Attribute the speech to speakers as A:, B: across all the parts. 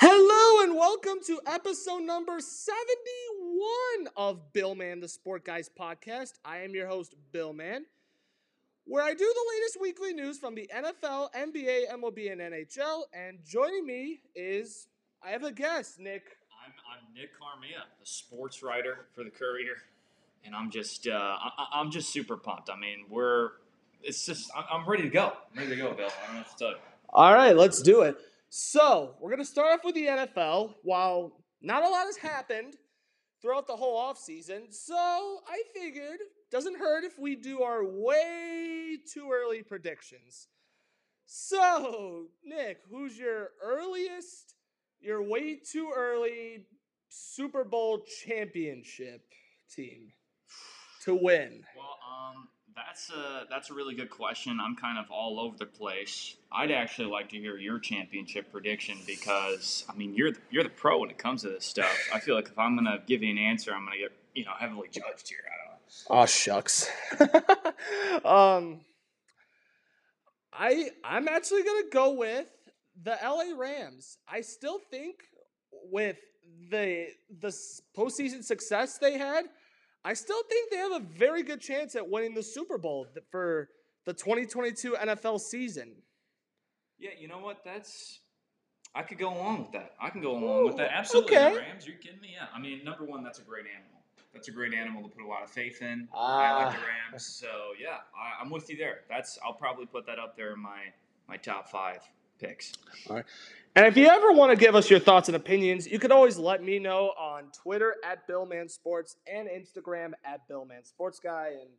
A: Hello and welcome to episode number 71 of Bill Man, the Sport Guys podcast. I am your host, Bill Man, where I do the latest weekly news from the NFL, NBA, MLB, and NHL. And joining me is, I have a guest, Nick.
B: I'm, I'm Nick Carmia, the sports writer for the Courier, and I'm just uh, I, I'm just super pumped. I mean, we're it's just I'm, I'm ready to go. I'm ready to go, Bill. I don't know what to tell you.
A: All right, let's do it. So, we're going to start off with the NFL. While not a lot has happened throughout the whole offseason, so I figured doesn't hurt if we do our way too early predictions. So, Nick, who's your earliest, your way too early Super Bowl championship team to win?
B: Well, um, that's a that's a really good question. I'm kind of all over the place. I'd actually like to hear your championship prediction because I mean you're the, you're the pro when it comes to this stuff. I feel like if I'm gonna give you an answer, I'm gonna get you know heavily judged here. I don't know.
A: Oh shucks. um I I'm actually gonna go with the LA Rams. I still think with the the postseason success they had, I still think they have a very good chance at winning the Super Bowl for the 2022 NFL season.
B: Yeah, you know what? That's I could go along with that. I can go along with that. Absolutely.
A: okay.
B: Rams, are you kidding me? Yeah. I mean, number one, that's a great animal. That's a great animal to put a lot of faith in. I like the
A: Ah.
B: Rams, so yeah, I, I'm with you there. That's I'll probably put that up there in my my top five picks.
A: And if you ever want to give us your thoughts and opinions, you can always let me know on Twitter at BillmanSports and Instagram at BillmanSportsGuy. And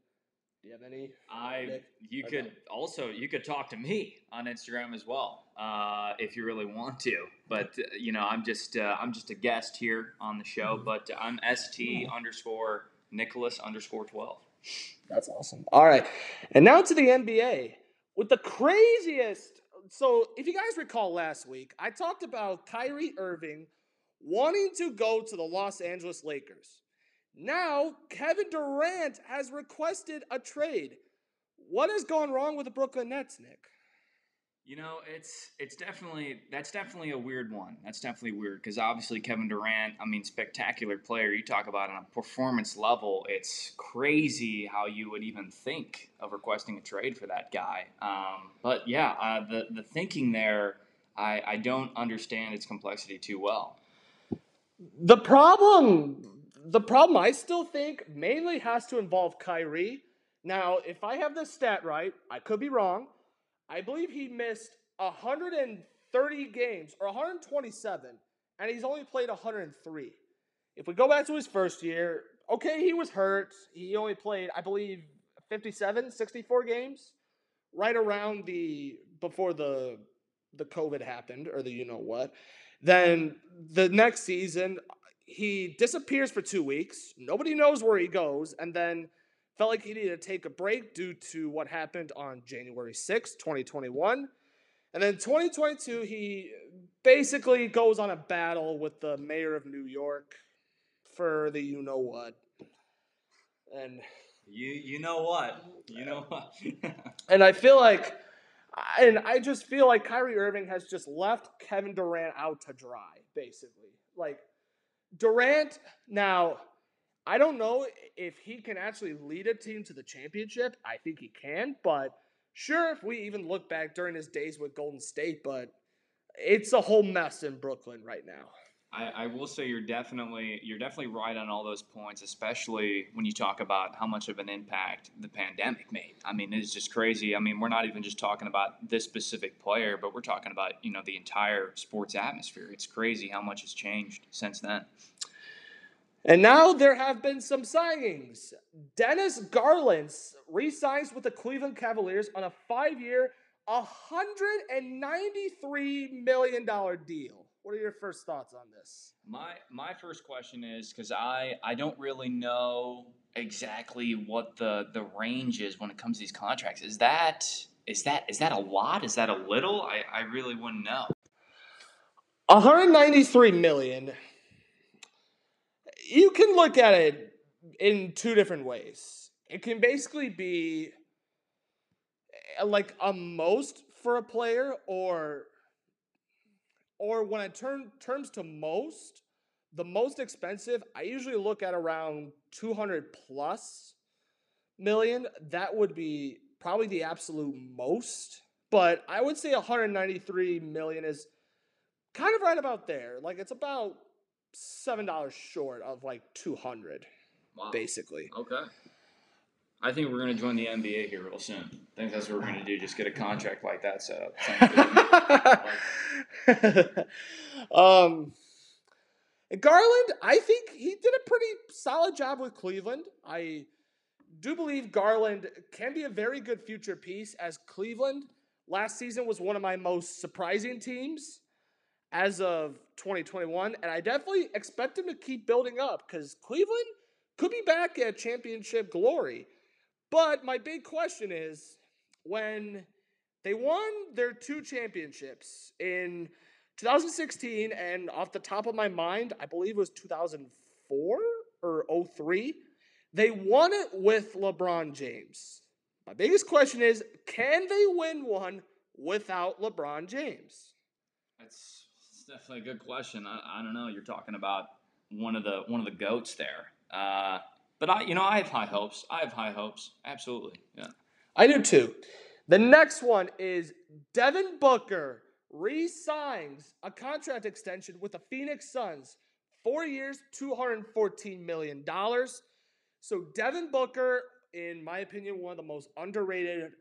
A: do you have any?
B: I
A: Nick?
B: you
A: Okay.
B: could also you could talk to me on Instagram as well uh, if you really want to. But uh, you know, I'm just uh, I'm just a guest here on the show.
A: Mm-hmm.
B: But I'm st underscore Nicholas underscore twelve.
A: That's awesome. All right. And now to the NBA with the craziest. So, if you guys recall last week, I talked about Kyrie Irving wanting to go to the Los Angeles Lakers. Now, Kevin Durant has requested a trade. What has gone wrong with the Brooklyn Nets, Nick?
B: You know, it's it's definitely that's definitely a weird one. That's definitely weird because obviously Kevin Durant, I mean, spectacular player. You talk about on a performance level, it's crazy how you would even think of requesting a trade for that guy. Um, but yeah, uh, the the thinking there, I I don't understand its complexity too well.
A: The problem, the problem I still think mainly has to involve Kyrie. Now, if I have this stat right, I could be wrong. I believe he missed 130 games or 127, and he's only played 103. If we go back to his first year, okay, he was hurt. He only played, I believe, 57, 64 games, right around the before the the COVID happened or the you know what. Then the next season, he disappears for two weeks. Nobody knows where he goes, and then felt like he needed to take a break due to what happened on January 6th, 2021. And then 2022, he basically goes on a battle with the mayor of New York for the you know what. And
B: You you know what? You know what?
A: and I feel like and I just feel like Kyrie Irving has just left Kevin Durant out to dry, basically. Like Durant now, I don't know if he can actually lead a team to the championship. I think he can, but sure, if we even look back during his days with Golden State, but it's a whole mess in Brooklyn right now.
B: I, I will say you're definitely you're definitely right on all those points, especially when you talk about how much of an impact the pandemic made. I mean, it's just crazy. I mean, we're not even just talking about this specific player, but we're talking about you know the entire sports atmosphere. It's crazy how much has changed since then.
A: And now there have been some signings. Darius Garland re-signs with the Cleveland Cavaliers on a five-year, $193 million deal. What are your first thoughts on this?
B: My my first question is because I I don't really know exactly what the the range is when it comes to these contracts. Is that is that is that a lot? Is that a little? I, I really wouldn't know.
A: 193 million. You can look at it in two different ways. It can basically be uh, like a most for a player or or when it turn terms to most, the most expensive, I usually look at around 200 plus million. That would be probably the absolute most, but I would say 193 million is kind of right about there. Like it's about seven dollars short of like 200,
B: Wow.
A: basically.
B: Okay. I think we're going to join the NBA here real soon. I think that's what we're going to do. Just get a contract like that set up.
A: Um, Garland, I think he did a pretty solid job with Cleveland. I do believe Garland can be a very good future piece as Cleveland last season was one of my most surprising teams as of 2021. And I definitely expect him to keep building up because Cleveland could be back at championship glory. But my big question is when they won their two championships in 2016 and off the top of my mind, I believe it was 2004 or 03. They won it with LeBron James. My biggest question is can they win one without LeBron James?
B: That's definitely a good question. I, I don't know. You're talking about one of the one of the goats there. Uh, but I, you know, I have high hopes. I have high hopes. Absolutely. Yeah.
A: I do too. The next one is Devin Booker re-signs a contract extension with the Phoenix Suns. Four years, $214 million. So Devin Booker, in my opinion, one of the most underrated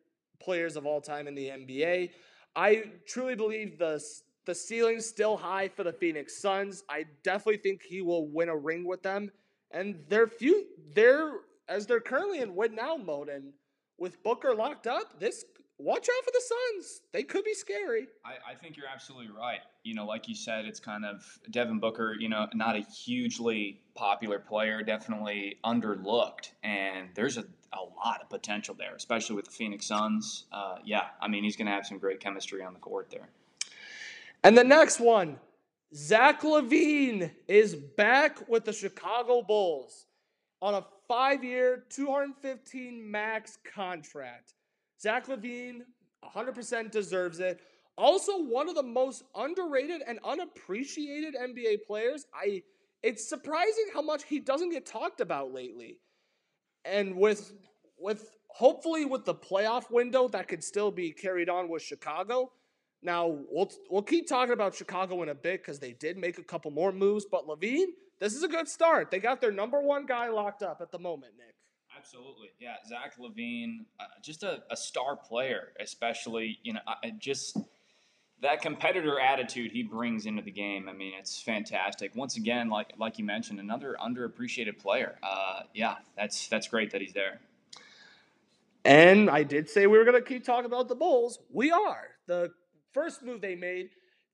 A: players of all time in the NBA. I truly believe the the ceiling's still high for the Phoenix Suns. I definitely think he will win a ring with them. And they're few they're as they're currently in win now mode and with Booker locked up, this watch out for the Suns. They could be scary.
B: I, I think you're absolutely right. You know, like you said, it's kind of Devin Booker, you know, not a hugely popular player, definitely underlooked. And there's a, a lot of potential there, especially with the Phoenix Suns. Uh, yeah, I mean, he's going to have some great chemistry on the court there.
A: And the next one, Zach LaVine is back with the Chicago Bulls on a five year, 215 max contract. Zach LaVine 100% deserves it. Also, one of the most underrated and unappreciated NBA players. I it's surprising how much he doesn't get talked about lately. And with with hopefully with the playoff window that could still be carried on with Chicago. Now we'll we'll keep talking about Chicago in a bit because they did make a couple more moves, but LaVine, this is a good start. They got their number one guy locked up at the moment, Nick.
B: Absolutely, yeah. Zach LaVine, uh, just a, a star player, especially you know, just that competitor attitude he brings into the game. I mean, it's fantastic. Once again, like like you mentioned, another underappreciated player. Uh, yeah, that's that's great that he's there.
A: And I did say we were going to keep talking about the Bulls. We are. The first move they made,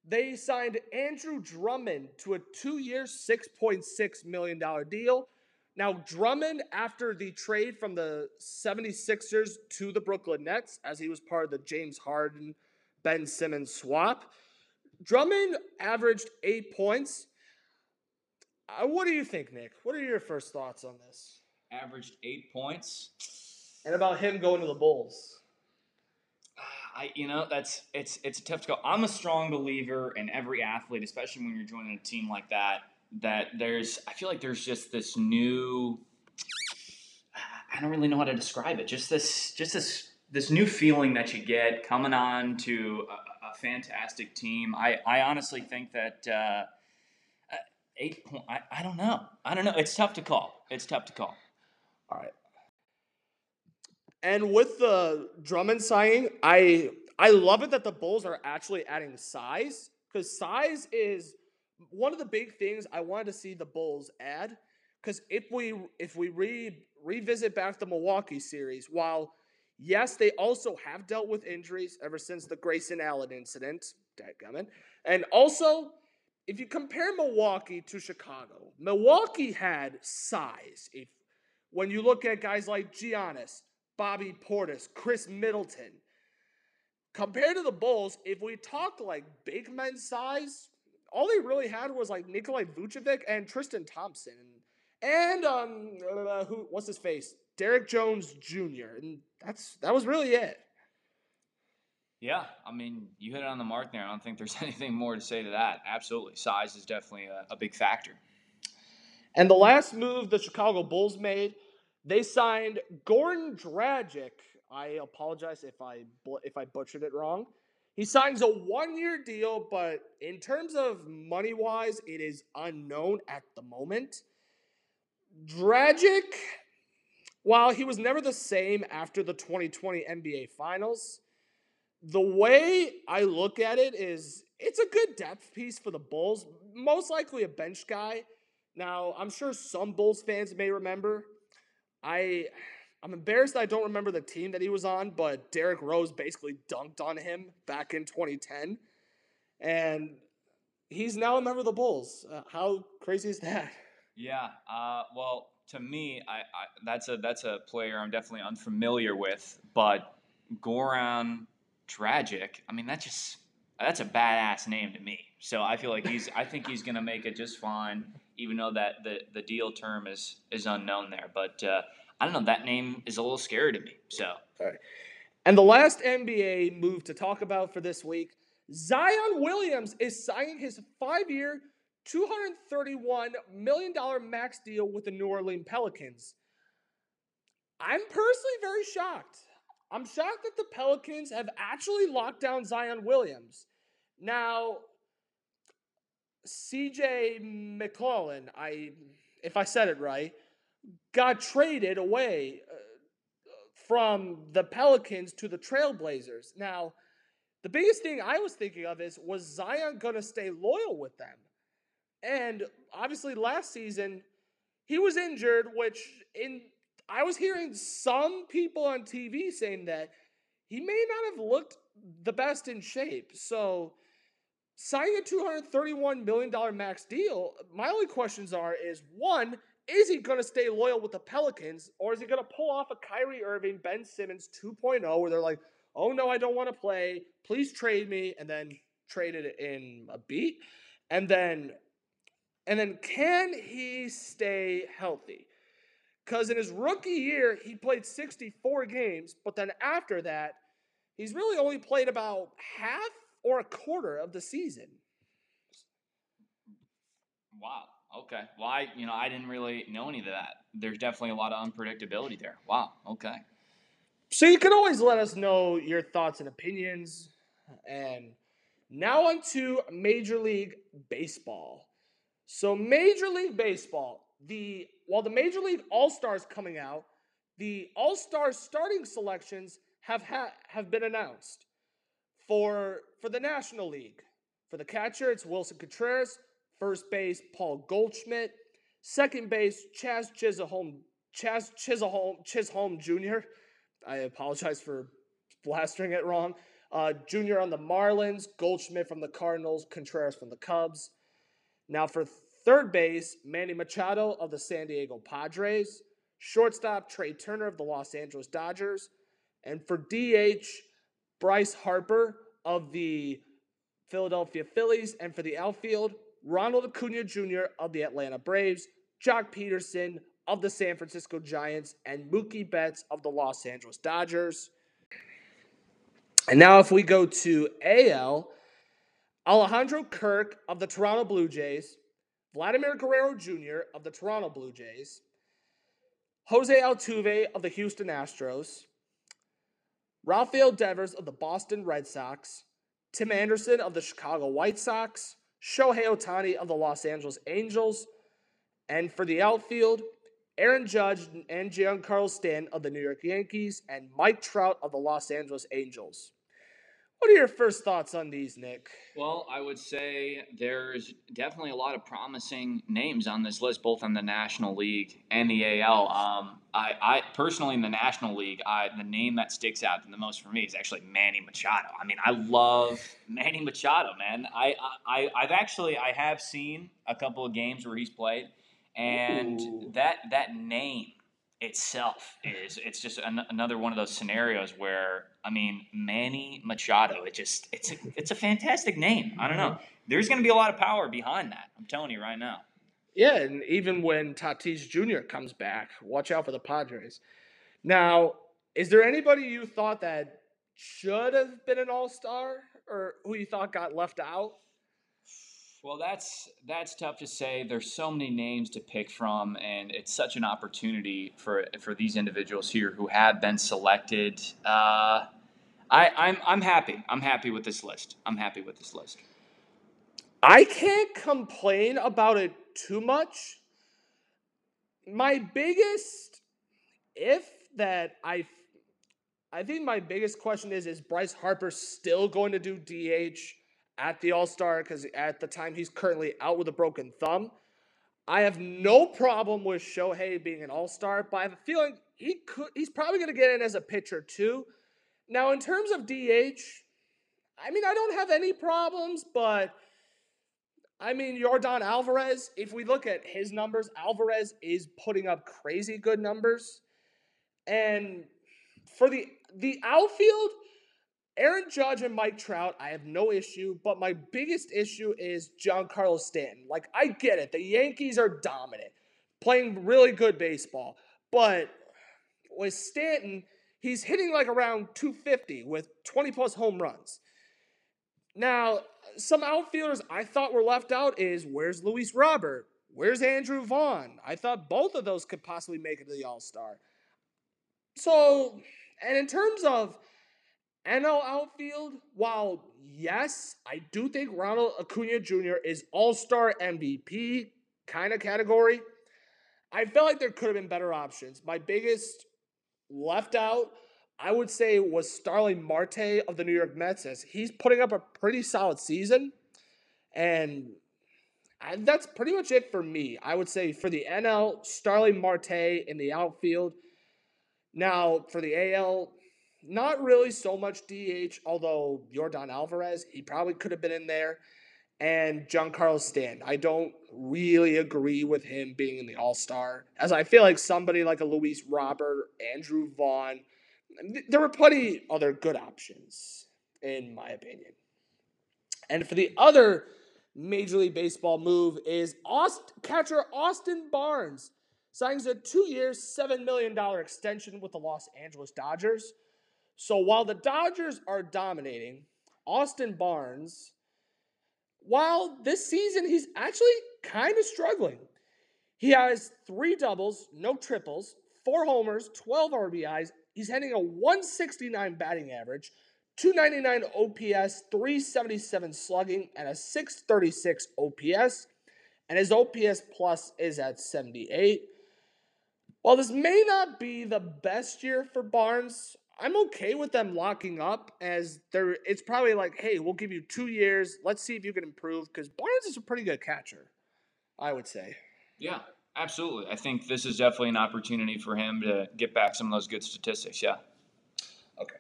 A: they signed Andre Drummond to a two year, $6.6 million deal. Now, Drummond, after the trade from the 76ers to the Brooklyn Nets, as he was part of the James Harden Ben Simmons swap, Drummond averaged eight points. Uh, what do you think, Nick? What are your first thoughts on this?
B: Averaged eight points.
A: And about him going to the Bulls.
B: I, you know, that's it's it's a tough to go. I'm a strong believer in every athlete, especially when you're joining a team like that. That there's, I feel like there's just this new. I don't really know how to describe it. Just this, just this, this new feeling that you get coming on to a, a fantastic team. I, I honestly think that uh, eight point. I, I don't know. I don't know. It's tough to call. It's tough to call.
A: All right. And with the Drummond signing, I I love it that the Bulls are actually adding size because size is one of the big things I wanted to see the Bulls add. Because if we if we re, revisit back the Milwaukee series, while yes they also have dealt with injuries ever since the Grayson Allen incident, dadgummit, and also if you compare Milwaukee to Chicago, Milwaukee had size. If when you look at guys like Giannis, Bobby Portis, Khris Middleton. Compared to the Bulls, if we talk like big men size, all they really had was like Nikolai Vucevic and Tristan Thompson, and um, uh, who what's his face, Derrick Jones Jr. And that's that was really it.
B: Yeah, I mean, you hit it on the mark there. I don't think there's anything more to say to that. Absolutely. Size is definitely a, a big factor.
A: And the last move the Chicago Bulls made, they signed Goran Dragic. I apologize if I if I butchered it wrong. He signs a one-year deal, but in terms of money-wise, it is unknown at the moment. Dragic, while he was never the same after the 2020 NBA Finals, the way I look at it is it's a good depth piece for the Bulls. Most likely a bench guy. Now, I'm sure some Bulls fans may remember. I I'm embarrassed I don't remember the team that he was on, but Derrick Rose basically dunked on him back in 2010. And he's now a member of the Bulls. Uh, how crazy is that?
B: Yeah. Uh, well, to me, I, I, that's a that's a player I'm definitely unfamiliar with. But Goran Tragic. I mean, that's just that's a badass name to me. So I feel like he's I think he's gonna make it just fine, even though that the, the deal term is is unknown there. But uh, I don't know, that name is a little scary to me. So
A: All right. And the last NBA move to talk about for this week, Zion Williams is signing his five-year, $231 million max deal with the New Orleans Pelicans. I'm personally very shocked. I'm shocked that the Pelicans have actually locked down Zion Williams. Now, CJ McCollum, I if I said it right, got traded away uh, from the Pelicans to the Trailblazers. Now, the biggest thing I was thinking of is was Zion going to stay loyal with them? And obviously last season he was injured, which in I was hearing some people on TV saying that he may not have looked the best in shape. So signing a $231 million max deal, my only questions are is one, is he going to stay loyal with the Pelicans or is he going to pull off a Kyrie Irving, Ben Simmons 2.0 where they're like, oh no, I don't want to play. Please trade me. And then trade it in a beat. And then, and then can he stay healthy? Because in his rookie year, he played 64 games, but then after that, he's really only played about half or a quarter of the season.
B: Wow. Okay. Well, I you know I didn't really know any of that. There's definitely a lot of unpredictability there. Wow. Okay.
A: So you can always let us know your thoughts and opinions. And now on to Major League Baseball. So Major League Baseball, the while the Major League All Stars coming out, the All Star starting selections have ha- have been announced for for the National League. For the catcher, it's Willson Contreras. First base, Paul Goldschmidt. Second base, Jazz Chisholm, Jazz Chisholm, Chisholm Jr. I apologize for blastering it wrong. Uh, junior on the Marlins, Goldschmidt from the Cardinals, Contreras from the Cubs. Now for third base, Manny Machado of the San Diego Padres. Shortstop, Trea Turner of the Los Angeles Dodgers. And for DH, Bryce Harper of the Philadelphia Phillies. And for the outfield, Ronald Acuna Jr. of the Atlanta Braves, Joc Pederson of the San Francisco Giants, and Mookie Betts of the Los Angeles Dodgers. And now, if we go to AL, Alejandro Kirk of the Toronto Blue Jays, Vladimir Guerrero Jr. of the Toronto Blue Jays, Jose Altuve of the Houston Astros, Rafael Devers of the Boston Red Sox, Tim Anderson of the Chicago White Sox, Shohei Ohtani of the Los Angeles Angels, and for the outfield, Aaron Judge and Giancarlo Stanton of the New York Yankees, and Mike Trout of the Los Angeles Angels. What are your first thoughts on these, Nick?
B: Well, I would say there's definitely a lot of promising names on this list, both in the National League and the AL. Um, I, I personally in the National League, I, the name that sticks out the most for me is actually Manny Machado. I mean, I love Manny Machado, man. I, I I've actually I have seen a couple of games where he's played, and Ooh. that that name itself is it's just an, another one of those scenarios where I mean Manny Machado it just it's a, it's a fantastic name I don't know mm-hmm. there's going to be a lot of power behind that I'm telling you right now
A: yeah and even when Tatis Jr. comes back watch out for the Padres now is there anybody you thought that should have been an All Star or who you thought got left out?
B: Well, that's that's tough to say. There's so many names to pick from, and it's such an opportunity for for these individuals here who have been selected. Uh, I, I'm I'm happy. I'm happy with this list. I'm happy with this list.
A: I can't complain about it too much. My biggest if that I I think my biggest question is is Bryce Harper still going to do DH at the All-Star cuz at the time he's currently out with a broken thumb. I have no problem with Shohei being an All-Star, but I have a feeling he could he's probably going to get in as a pitcher too. Now in terms of DH, I mean I don't have any problems, but I mean, Yordan Alvarez, if we look at his numbers, Alvarez is putting up crazy good numbers. And for the the outfield, Aaron Judge and Mike Trout, I have no issue, but my biggest issue is Giancarlo Stanton. Like I get it, the Yankees are dominant, playing really good baseball, but with Stanton, he's hitting like around 250 with 20 plus home runs. Now, some outfielders I thought were left out is where's Luis Robert? Where's Andrew Vaughn? I thought both of those could possibly make it to the All Star. So, and in terms of NL outfield, while yes, I do think Ronald Acuna Jr. is All Star MVP kind of category, I felt like there could have been better options. My biggest left out I would say was Starling Marte of the New York Mets as he's putting up a pretty solid season. And that's pretty much it for me. I would say for the NL, Starling Marte in the outfield. Now, for the AL, not really so much DH, although Yordan Alvarez, he probably could have been in there. And Giancarlo Stan. I don't really agree with him being in the All Star, as I feel like somebody like a Luis Robert, Andrew Vaughn, there were plenty other good options, in my opinion. And for the other Major League Baseball move is Aust- catcher Austin Barnes signs a two-year, $7 million extension with the Los Angeles Dodgers. So while the Dodgers are dominating, Austin Barnes, while this season he's actually kind of struggling. He has three doubles, no triples, four homers, 12 RBIs, He's hitting a 169 batting average, 299 OPS, 377 slugging, and a 636 OPS. And his OPS plus is at 78. While this may not be the best year for Barnes, I'm okay with them locking up as there it's probably like, hey, we'll give you two years. Let's see if you can improve. Because Barnes is a pretty good catcher, I would say.
B: Yeah, Absolutely. I think this is definitely an opportunity for him to get back some of those good statistics. Yeah.
A: Okay.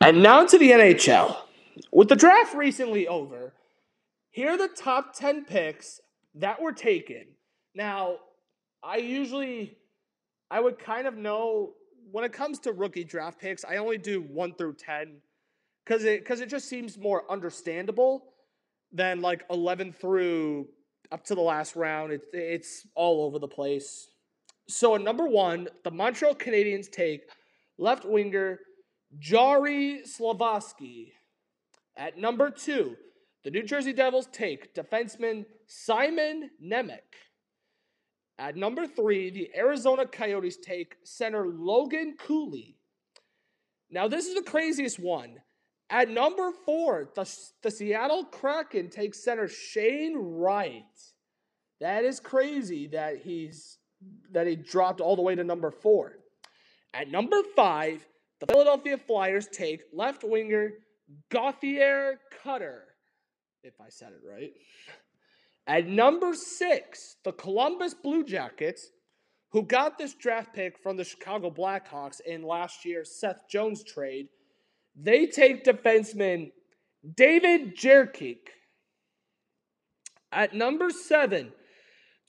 A: And now to the NHL. With the draft recently over, here are the top 10 picks that were taken. Now, I usually I would kind of know when it comes to rookie draft picks, I only do 1 through 10 cuz it cuz it just seems more understandable than like 11 through up to the last round. It's it's all over the place. So at number one, the Montreal Canadiens take left winger Jari Slafkovsky. At number two, the New Jersey Devils take defenseman Simon Nemec. At number three, the Arizona Coyotes take center Logan Cooley. Now, this is the craziest one. At number four, the, the Seattle Kraken take center Shane Wright. That is crazy that he's that he dropped all the way to number four. At number five, the Philadelphia Flyers take left winger Gauthier Cutter, if I said it right. At number six, the Columbus Blue Jackets, who got this draft pick from the Chicago Blackhawks in last year's Seth Jones trade, they take defenseman David Jiricek. At number seven,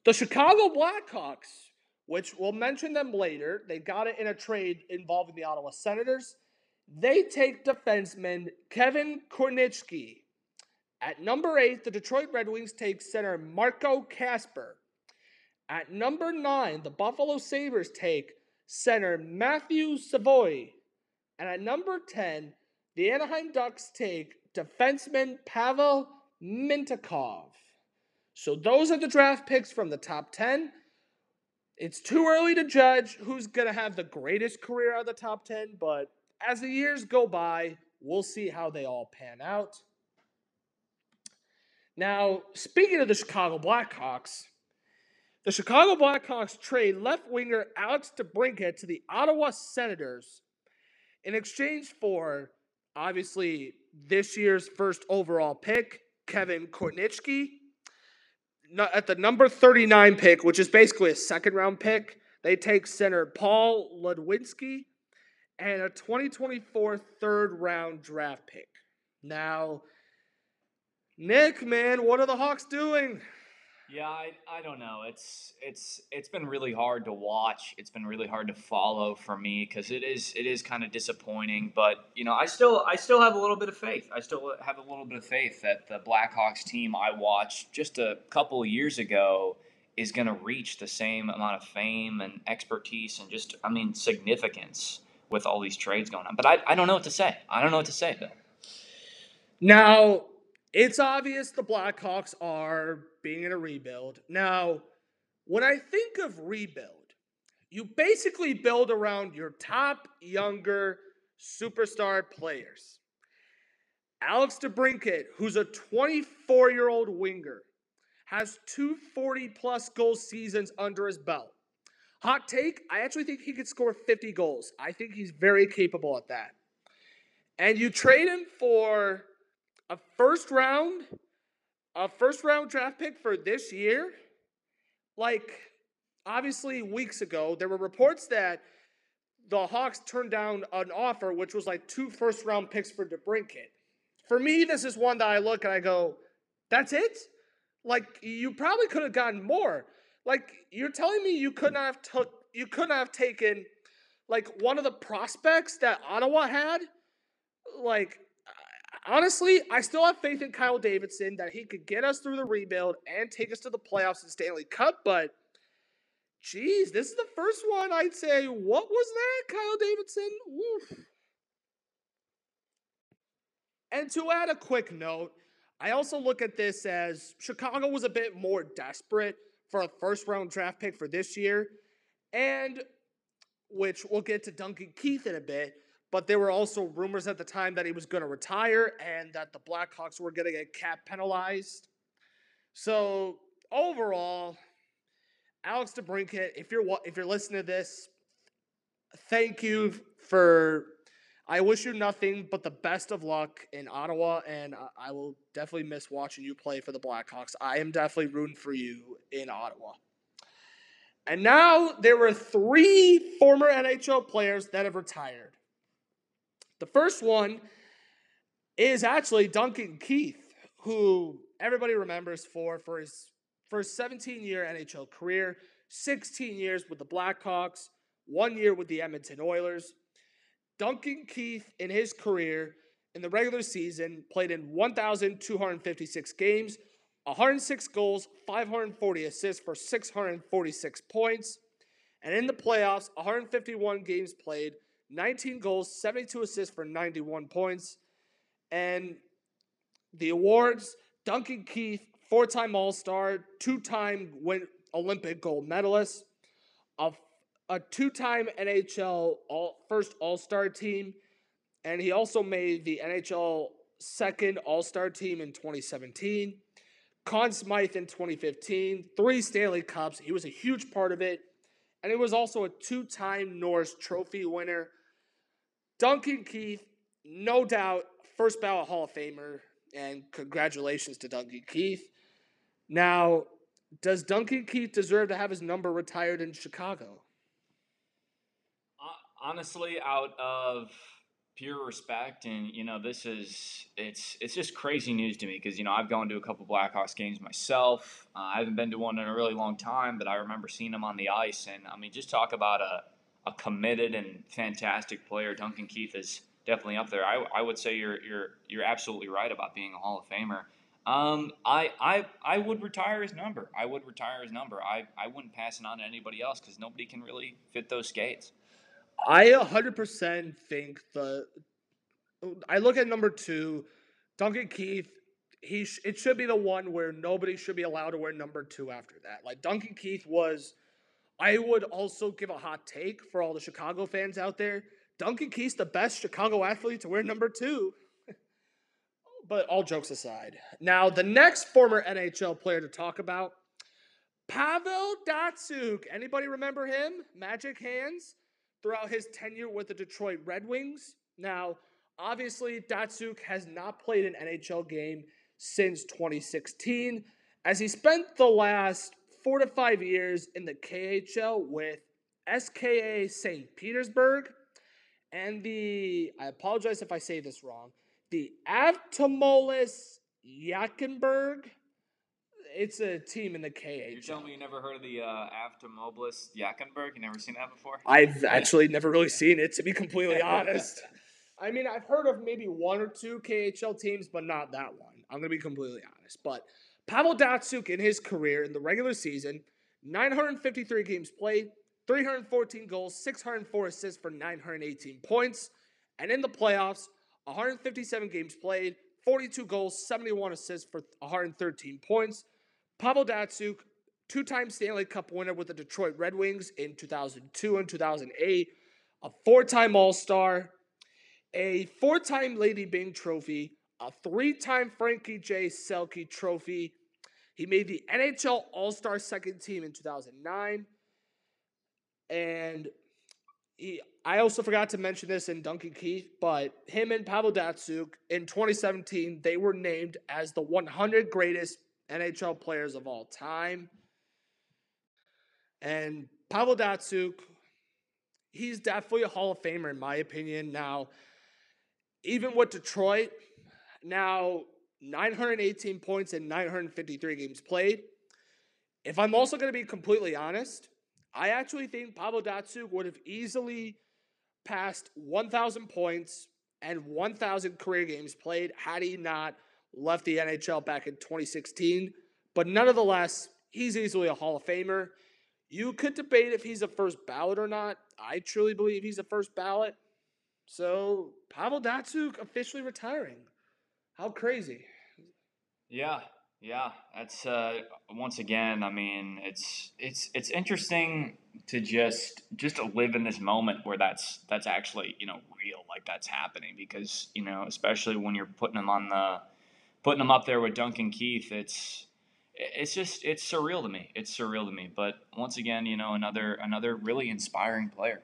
A: the Chicago Blackhawks, which we'll mention them later, they got it in a trade involving the Ottawa Senators. They take defenseman Kevin Korchinski. At number eight, the Detroit Red Wings take center Marco Kasper. At number nine, the Buffalo Sabres take center Matthew Savoie. And at number 10, the Anaheim Ducks take defenseman Pavel Mintyukov. So those are the draft picks from the top 10. It's too early to judge who's going to have the greatest career out of the top 10, but as the years go by, we'll see how they all pan out. Now, speaking of the Chicago Blackhawks, the Chicago Blackhawks trade left winger Alex DeBrincat to the Ottawa Senators in exchange for, obviously, this year's first overall pick, Kevin Korchinski. At the number 39 pick, which is basically a second round pick, they take center Paul Ludwinski and a 2024 third round draft pick. Now, Nick, man, what are the Hawks doing?
B: Yeah, I, I don't know. It's it's it's been really hard to watch. It's been really hard to follow for me because it is it is kind of disappointing. But you know, I still I still have a little bit of faith. I still have a little bit of faith that the Blackhawks team I watched just a couple of years ago is going to reach the same amount of fame and expertise and just I mean significance with all these trades going on. But I, I don't know what to say. I don't know what to say, Bill.
A: Now, it's obvious the Blackhawks are being in a rebuild. Now, when I think of rebuild, you basically build around your top younger superstar players. Alex DeBrincat, who's a 24 year old winger, has two 40 plus goal seasons under his belt. Hot take, I actually think he could score 50 goals. I think he's very capable at that. And you trade him for a first round, a first round draft pick for this year, like obviously weeks ago, there were reports that the Hawks turned down an offer which was like two first round picks for DeBrincat. For me, this is one that I look and I go, that's it? Like you probably could have gotten more. Like you're telling me you could not have took you could not have taken like one of the prospects that Ottawa had? Like honestly, I still have faith in Kyle Davidson that he could get us through the rebuild and take us to the playoffs and Stanley Cup, but geez, this is the first one I'd say, what was that, Kyle Davidson? Oof. And to add a quick note, I also look at this as Chicago was a bit more desperate for a first round draft pick for this year, and which we'll get to Duncan Keith in a bit. But there were also rumors at the time that he was going to retire and that the Blackhawks were going to get cap penalized. So overall, Alex DeBrincat, if you're if you're listening to this, thank you for. I wish you nothing but the best of luck in Ottawa, and I will definitely miss watching you play for the Blackhawks. I am definitely rooting for you in Ottawa. And now there were three former NHL players that have retired. The first one is actually Duncan Keith, who everybody remembers for for his his 17 year NHL career, 16 years with the Blackhawks, one year with the Edmonton Oilers. Duncan Keith, in his career, in the regular season, played in 1,256 games, 106 goals, 540 assists for 646 points. And in the playoffs, 151 games played, 19 goals, 72 assists for 91 points. And the awards Duncan Keith, four time All Star, two time Olympic gold medalist, a, a two time NHL all, first All Star team, and he also made the NHL second All Star team in 2017. Conn Smythe in 2015, three Stanley Cups. He was a huge part of it. And he was also a two time Norris Trophy winner. Duncan Keith, no doubt, first ballot Hall of Famer, and congratulations to Duncan Keith. Now, does Duncan Keith deserve to have his number retired in Chicago?
B: honestly, out of pure respect, and you know, this is it's it's just crazy news to me because you know I've gone to a couple Blackhawks games myself. Uh, I haven't been to one in a really long time, but I remember seeing him on the ice, and I mean, just talk about a a committed and fantastic player. Duncan Keith is definitely up there. I, I would say you're you're you're absolutely right about being a Hall of Famer. Um, I, I I would retire his number. I would retire his number. I, I wouldn't pass it on to anybody else because nobody can really fit those skates.
A: I 100% think the. I look at number two, Duncan Keith. He it should be the one where nobody should be allowed to wear number two after that. Like Duncan Keith was. I would also give a hot take for all the Chicago fans out there. Duncan Keith's the best Chicago athlete to wear number two. but all jokes aside, now the next former NHL player to talk about, Pavel Datsyuk. Anybody remember him? Magic hands throughout his tenure with the Detroit Red Wings. Now, obviously, Datsyuk has not played an NHL game since 2016, as he spent the last four to five years in the KHL with SKA St. Petersburg and the, I apologize if I say this wrong, the Avtomolis Yakenberg. It's a team in the KHL.
B: You tell me you never heard of the uh, Avtomoblis Yakenberg? You never seen that before?
A: I've actually never really seen it, to be completely honest. I mean, I've heard of maybe one or two KHL teams, but not that one. I'm going to be completely honest. But Pavel Datsyuk in his career in the regular season, 953 games played, 314 goals, 604 assists for 918 points. And in the playoffs, 157 games played, 42 goals, 71 assists for 113 points. Pavel Datsyuk, two time Stanley Cup winner with the Detroit Red Wings in 2002 and 2008, a four time All Star, a four time Lady Byng trophy, a three time Frankie J. Selke trophy. He made the NHL All Star second team in 2009. And he, I also forgot to mention this in Duncan Keith, but him and Pavel Datsyuk in 2017, they were named as the 100 greatest NHL players of all time. And Pavel Datsyuk, he's definitely a Hall of Famer in my opinion. Now, even with Detroit, now 918 points in 953 games played. If I'm also going to be completely honest, I actually think Pavel Datsyuk would have easily passed 1,000 points and 1,000 career games played had he not left the NHL back in 2016. But nonetheless, he's easily a Hall of Famer. You could debate if he's a first ballot or not. I truly believe he's a first ballot. So Pavel Datsyuk officially retiring. How crazy.
B: Yeah, yeah. That's uh, once again. I mean, it's it's it's interesting to just just to live in this moment where that's that's actually you know real, like that's happening because you know especially when you're putting them on the putting them up there with Duncan Keith, it's it's just it's surreal to me. It's surreal to me. But once again, you know, another another really inspiring player.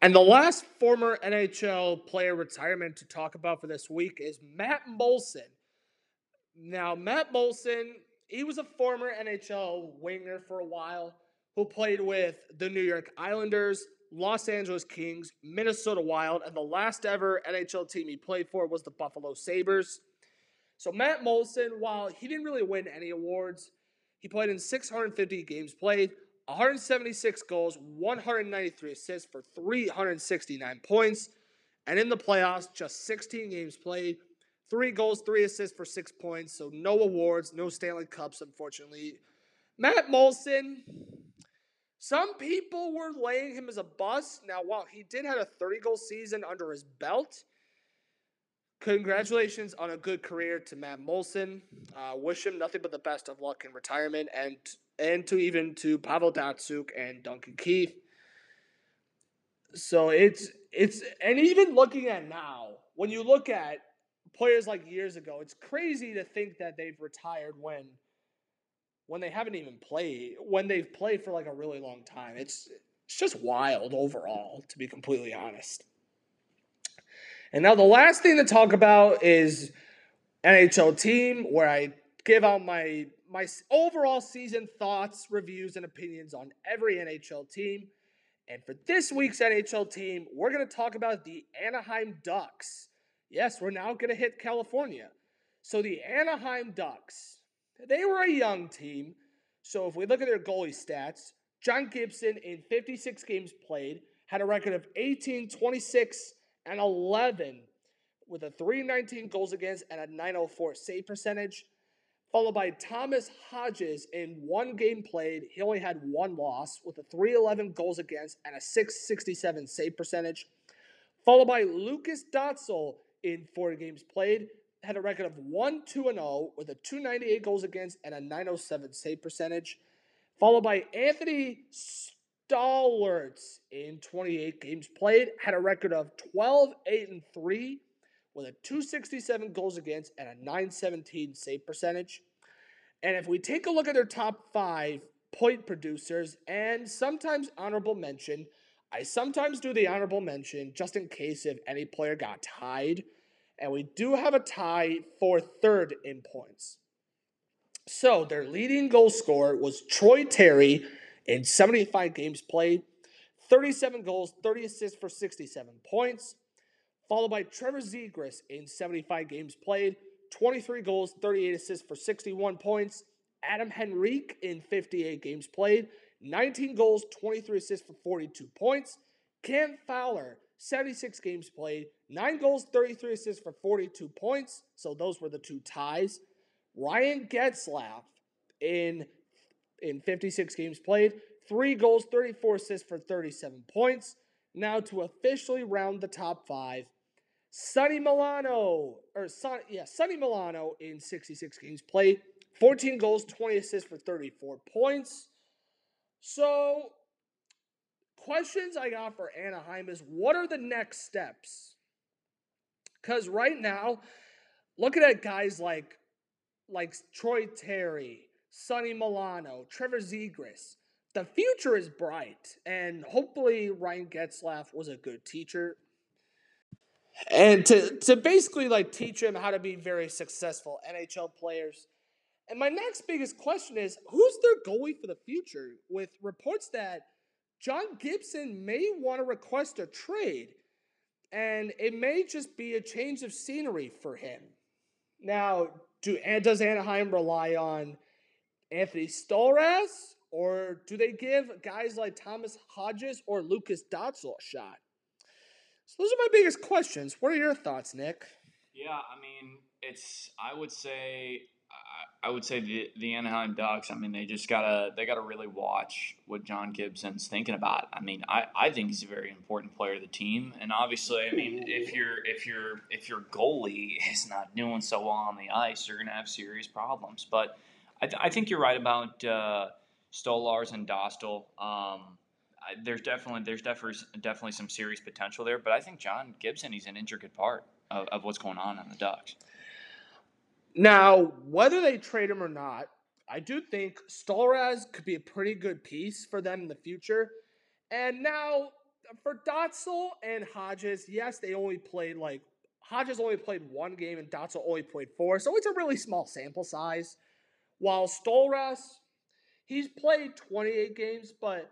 A: And the last former NHL player retirement to talk about for this week is Matt Moulson. Now, Matt Moulson, he was a former NHL winger for a while who played with the New York Islanders, Los Angeles Kings, Minnesota Wild, and the last ever NHL team he played for was the Buffalo Sabres. So, Matt Moulson, while he didn't really win any awards, he played in 650 games played, 176 goals, 193 assists for 369 points. And in the playoffs, just 16 games played, three goals, three assists for six points. So no awards, no Stanley Cups, unfortunately. Matt Moulson. some people were laying him as a bust. Now, while he did have a 30 goal season under his belt, congratulations on a good career to Matt Moulson. Uh, wish him nothing but the best of luck in retirement and and to even to Pavel Datsyuk and Duncan Keith. So it's it's and even looking at now, when you look at players like years ago, it's crazy to think that they've retired when when they haven't even played, when they've played for like a really long time. It's it's just wild overall, to be completely honest. And now the last thing to talk about is NHL team, where I give out my my overall season thoughts, reviews, and opinions on every NHL team. And for this week's NHL team, we're going to talk about the Anaheim Ducks. Yes, we're now going to hit California. So the Anaheim Ducks, they were a young team. So if we look at their goalie stats, John Gibson in 56 games played had a record of 18, 26, and 11 with a 319 goals against and a 904 save percentage. followed by Thomas Hodges in one game played. He only had one loss with a 311 goals against and a 667 save percentage. Followed by Lukas Dostal in four games played. Had a record of 1 2 0 with a 298 goals against and a 907 save percentage. Followed by Anthony Stolarz in 28 games played. Had a record of 12 8 and 3 with a 267 goals against and a 917 save percentage. And if we take a look at their top five point producers and sometimes honorable mention, I sometimes do the honorable mention just in case if any player got tied. And we do have a tie for third in points. So their leading goal scorer was Troy Terry in 75 games played, 37 goals, 30 assists for 67 points followed by Trevor Zegras in 75 games played, 23 goals, 38 assists for 61 points. Adam Henrique in 58 games played, 19 goals, 23 assists for 42 points. Cam Fowler, 76 games played, 9 goals, 33 assists for 42 points. So those were the two ties. Ryan Getzlaf in in 56 games played, 3 goals, 34 assists for 37 points. Now to officially round the top 5, Sonny Milano, or Son, yeah, Sonny Milano in 66 games played, 14 goals, 20 assists for 34 points. So, questions I got for Anaheim is what are the next steps? Because right now, looking at guys like like Troy Terry, Sonny Milano, Trevor Zegras, the future is bright, and hopefully Ryan Getzlaf was a good teacher and to to basically like teach him how to be very successful NHL players. And my next biggest question is who's their goalie for the future? With reports that John Gibson may want to request a trade, and it may just be a change of scenery for him. Now, do does Anaheim rely on Anthony Stolarz, or do they give guys like Thomas Hodges or Lukas Dostal a shot? So those are my biggest questions. What are your thoughts, Nick?
B: Yeah, I mean, it's I would say I would say the the Anaheim Ducks. I mean, they just gotta they gotta really watch what John Gibson's thinking about. I mean, I, I think he's a very important player of the team, and obviously, I mean, if your if your if your goalie is not doing so well on the ice, you're gonna have serious problems. But I, th- I think you're right about uh, Stolarz and Dostal. Um, there's definitely there's definitely definitely some serious potential there. But I think John Gibson he's an intricate part of, of what's going on in the Ducks.
A: Now, whether they trade him or not, I do think Stolarz could be a pretty good piece for them in the future. And now for Dostal and Hodges, yes, they only played like Hodges only played one game and Dostal only played four, so it's a really small sample size. While Stolarz, he's played 28 games, but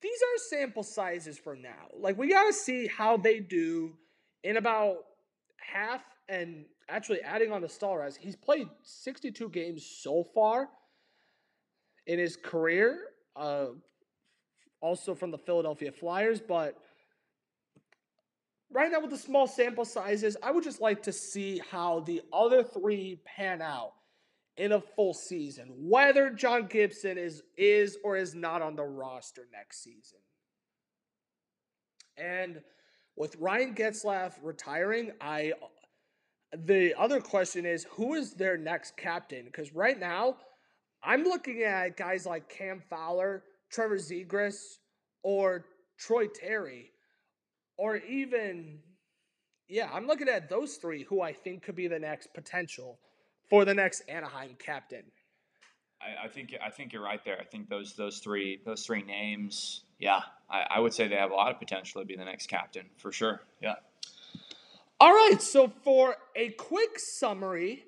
A: these are sample sizes for now. Like we got to see how they do in about half and actually adding on the Stolarz, he's played 62 games so far in his career. Uh, also from the Philadelphia Flyers, but right now with the small sample sizes, I would just like to see how the other three pan out in a full season, whether John Gibson is is or is not on the roster next season. And with Ryan Getzlaf retiring, I the other question is who is their next captain? Because right now, I'm looking at guys like Cam Fowler, Trevor Zegras, or Troy Terry, or even yeah, I'm looking at those three who I think could be the next potential for the next Anaheim captain.
B: I, I think I think you're right there. I think those those three those three names, yeah, I, I would say they have a lot of potential to be the next captain for sure. Yeah.
A: All right, so for a quick summary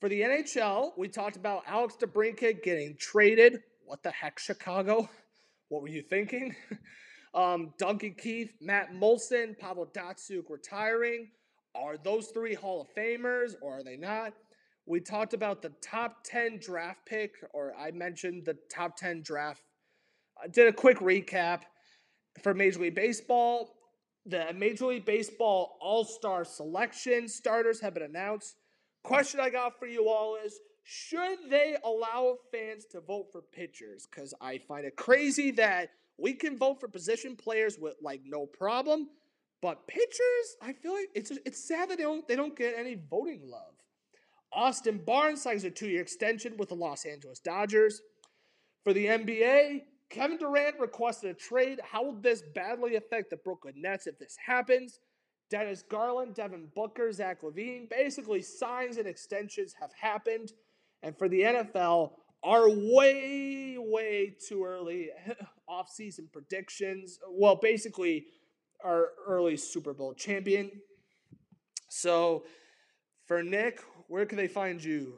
A: for the NHL, we talked about Alex DeBrincat getting traded. What the heck, Chicago? What were you thinking? um, Duncan Keith, Matt Moulson, Pavel Datsyuk retiring. Are those three Hall of Famers or are they not? We talked about the top 10 draft pick, or I mentioned the top 10 draft. I did a quick recap for Major League Baseball. The Major League Baseball All Star selection starters have been announced. question I got for you all is should they allow fans to vote for pitchers? Because I find it crazy that we can vote for position players with like no problem, but pitchers, I feel like it's it's sad that they don't they don't get any voting love. Austin Barnes signs a two-year extension with the Los Angeles Dodgers. For the NBA, Kevin Durant requested a trade. How will this badly affect the Brooklyn Nets if this happens? Dennis Garland, Devin Booker, Zach LaVine, basically signs and extensions have happened. And for the NFL, are way, way too early off-season predictions. Well, basically, our early Super Bowl champion. So, for Nick, where can they find you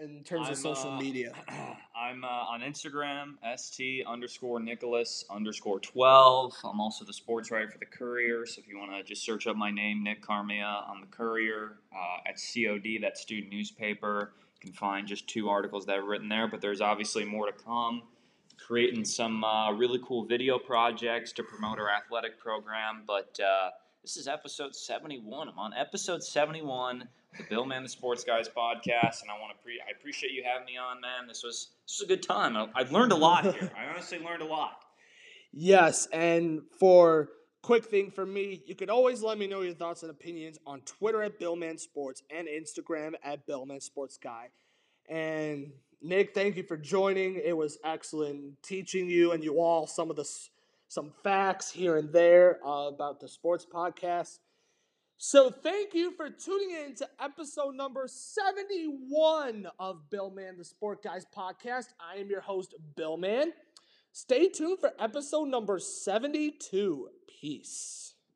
A: in terms
B: I'm,
A: of social
B: uh,
A: media?
B: I'm uh, on Instagram, st underscore Nicholas underscore 12. I'm also the sports writer for the Courier. So if you want to just search up my name, Nick Carmia, on the Courier uh, at COD, that student newspaper. You can find just two articles that I've written there, but there's obviously more to come. Creating some uh, really cool video projects to promote our athletic program. But uh, this is episode 71. I'm on episode 71 the Bill Man the Sports Guys podcast, and I want to pre- I appreciate you having me on, man. This was this was a good time. I, I've learned a lot here. I honestly learned a lot.
A: Yes, and for quick thing for me, you could always let me know your thoughts and opinions on Twitter at Billman Sports and Instagram at Billman Sports Guy. And Nick, thank you for joining. It was excellent teaching you and you all some of the some facts here and there uh, about the sports podcast. So thank you for tuning in to episode number 71 of Bill Man the Sport Guys podcast. I am your host, Bill Man. Stay tuned for episode number 72. Peace.